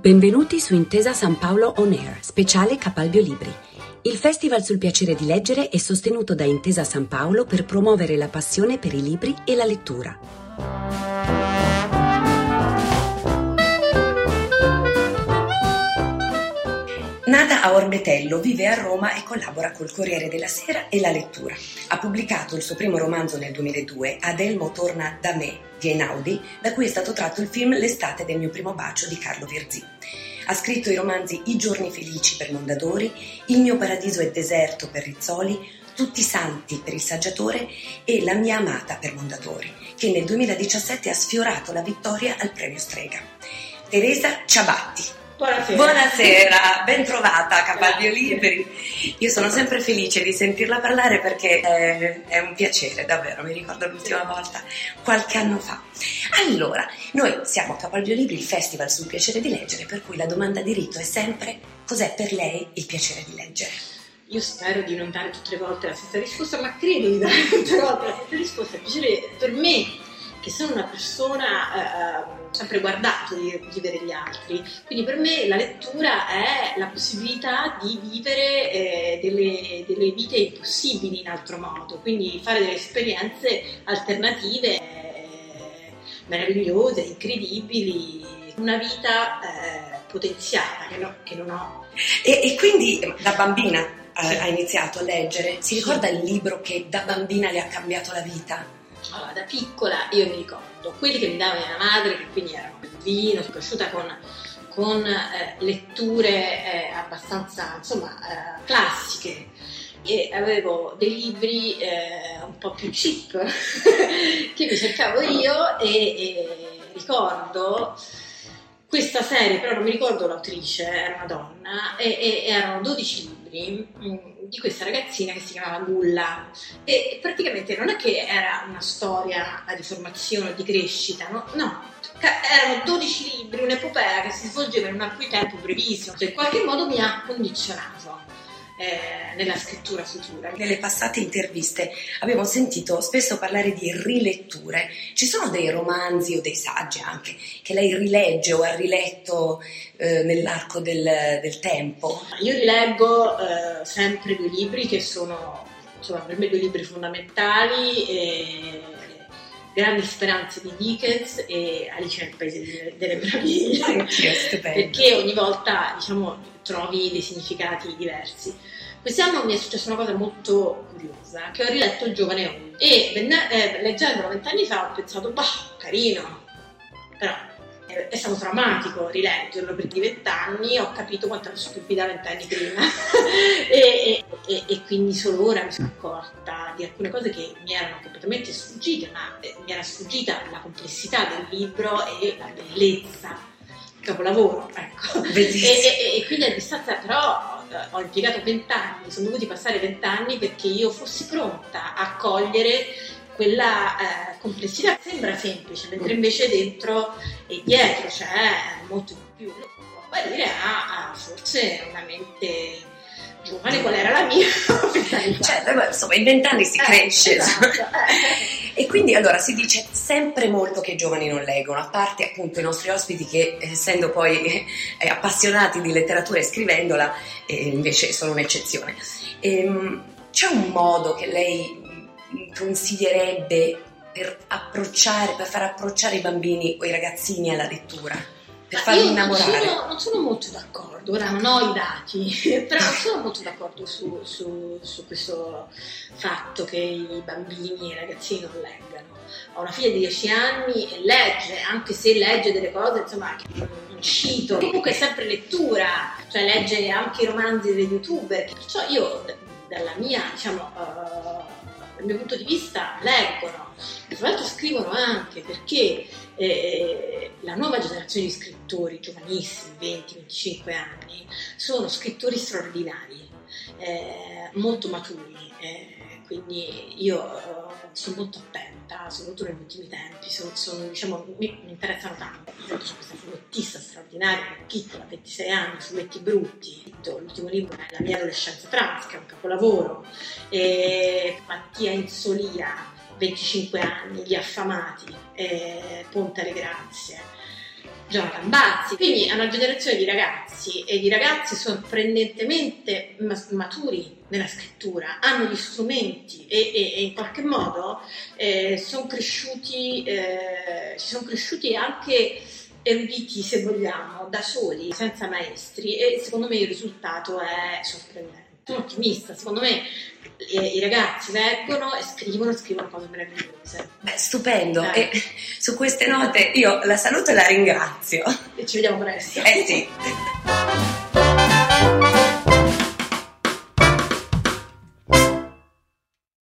Benvenuti su Intesa San Paolo On Air, speciale Capalbio Libri. Il Festival sul piacere di leggere è sostenuto da Intesa San Paolo per promuovere la passione per i libri e la lettura. Nata a Orbetello, vive a Roma e collabora col Corriere della Sera e La Lettura. Ha pubblicato il suo primo romanzo nel 2002, Adelmo torna da me, Einaudi, da cui è stato tratto il film L'estate del mio primo bacio di Carlo Virzì. Ha scritto i romanzi I giorni felici per Mondadori, Il mio paradiso è deserto per Rizzoli, Tutti santi per il saggiatore e La mia amata per Mondadori, che nel 2017 ha sfiorato la vittoria al premio Strega. Teresa Ciabatti, Buonasera. Buonasera, ben trovata a Capalbio Libri. Io sono sempre felice di sentirla parlare perché è, è, un piacere, davvero, mi ricordo l'ultima volta, qualche anno fa. Allora, noi siamo a Capalbio Libri, il festival sul piacere di leggere, per cui la domanda di rito è sempre cos'è per lei il piacere di leggere? Io spero di non dare tutte le volte la stessa risposta, ma credo di dare tutte le volte la stessa risposta. Il piacere per me che sono una persona eh, eh sempre guardato di vivere gli altri, quindi per me la lettura è la possibilità di vivere eh, delle, delle, vite impossibili in altro modo, quindi fare delle esperienze alternative eh, meravigliose, incredibili, una vita eh, potenziata che, no, che, non ho. E, e quindi da bambina sì. ha iniziato a leggere, si ricorda il libro che da bambina le ha cambiato la vita? Allora, da piccola io mi ricordo quelli che mi dava mia madre, che quindi erano il vino, sono cresciuta con, con eh, letture eh, abbastanza insomma eh, classiche. E avevo dei libri eh, un po' più cheap che mi cercavo io e, e ricordo questa serie, però non mi ricordo l'autrice, era una donna, e, e erano 12 libri mh, mm, di questa ragazzina che si chiamava Gulla. E praticamente non è che era una storia di formazione o di crescita, no? no. Erano 12 libri, un'epopea che si svolgeva in un arco di tempo brevissimo, cioè in qualche modo mi ha condizionato eh, nella scrittura futura. Nelle passate interviste abbiamo sentito spesso parlare di riletture. Ci sono dei romanzi o dei saggi anche che lei rilegge o ha riletto eh, nell'arco del, del, tempo? Io rileggo eh, sempre due libri che sono insomma, per me due libri fondamentali. E Grandi speranze di Dickens e Alice nel Paese delle Meraviglie. perché ogni volta diciamo, trovi dei significati diversi. Quest'anno mi è successa una cosa molto curiosa, che ho riletto Il giovane Old e eh, leggendolo vent'anni fa ho pensato, bah, carino, però è stato drammatico rileggerlo perché di vent'anni ho capito quanto ero stupida vent'anni prima. E, e, e, quindi solo ora mi sono accorta di alcune cose che mi erano completamente sfuggite ma eh, mi era sfuggita la complessità del libro e la bellezza. Capolavoro ecco. e, quindi a distanza però eh, ho impiegato vent'anni sono dovuti passare vent'anni perché io fossi pronta a cogliere quella eh, complessità sembra semplice, mentre invece dentro e dietro c'è molto di più. Può apparire a, a forse una mente giovane, qual era la mia? certo, insomma, in vent'anni si eh, cresce. Esatto. e quindi allora si dice sempre molto che i giovani non leggono, a parte appunto i nostri ospiti che essendo poi eh, appassionati di letteratura e scrivendola eh, invece sono un'eccezione. Ehm, c'è un modo che lei consiglierebbe per approcciare, per far approcciare i bambini o i ragazzini alla lettura? Per farli io innamorare? Non sono, non sono molto d'accordo, ora non ho i dati, però non sono molto d'accordo su, su, su questo fatto che i bambini e i ragazzini non leggano. Ho una figlia di 10 anni e legge, anche se legge delle cose insomma che non uscito. Comunque è sempre lettura, cioè legge anche i romanzi degli youtuber. Perciò io dalla mia, diciamo, uh, dal mio punto di vista leggono, e tra l'altro scrivono anche perché eh, la nuova generazione di scrittori giovanissimi, 20-25 anni, sono scrittori straordinari, eh, molto maturi, eh, quindi io eh, sono molto attenta, soprattutto negli ultimi tempi, sono, sono, diciamo, mi, mi, interessano tanto. C'è questa fumettista straordinaria, piccola, 26 anni, fumetti brutti. L'ultimo libro è La mia adolescenza trans, che è un capolavoro. E Mattia Insolia, 25 anni, Gli affamati, eh, Ponte alle Grazie. Jonathan Bazzi. Quindi è una generazione di ragazzi e di ragazzi sorprendentemente maturi nella scrittura, hanno gli strumenti e, e, e in qualche modo eh, sono cresciuti, eh, ci sono cresciuti anche eruditi, se vogliamo, da soli, senza maestri e secondo me il risultato è sorprendente. Sono ottimista, secondo me i ragazzi leggono e scrivono, scrivono cose meravigliose. Beh, stupendo. Eh. E su queste note io la saluto e la ringrazio. E ci vediamo presto. Eh sì.